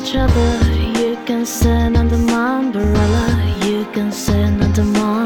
each other. You can stand under my umbrella. You can stand under my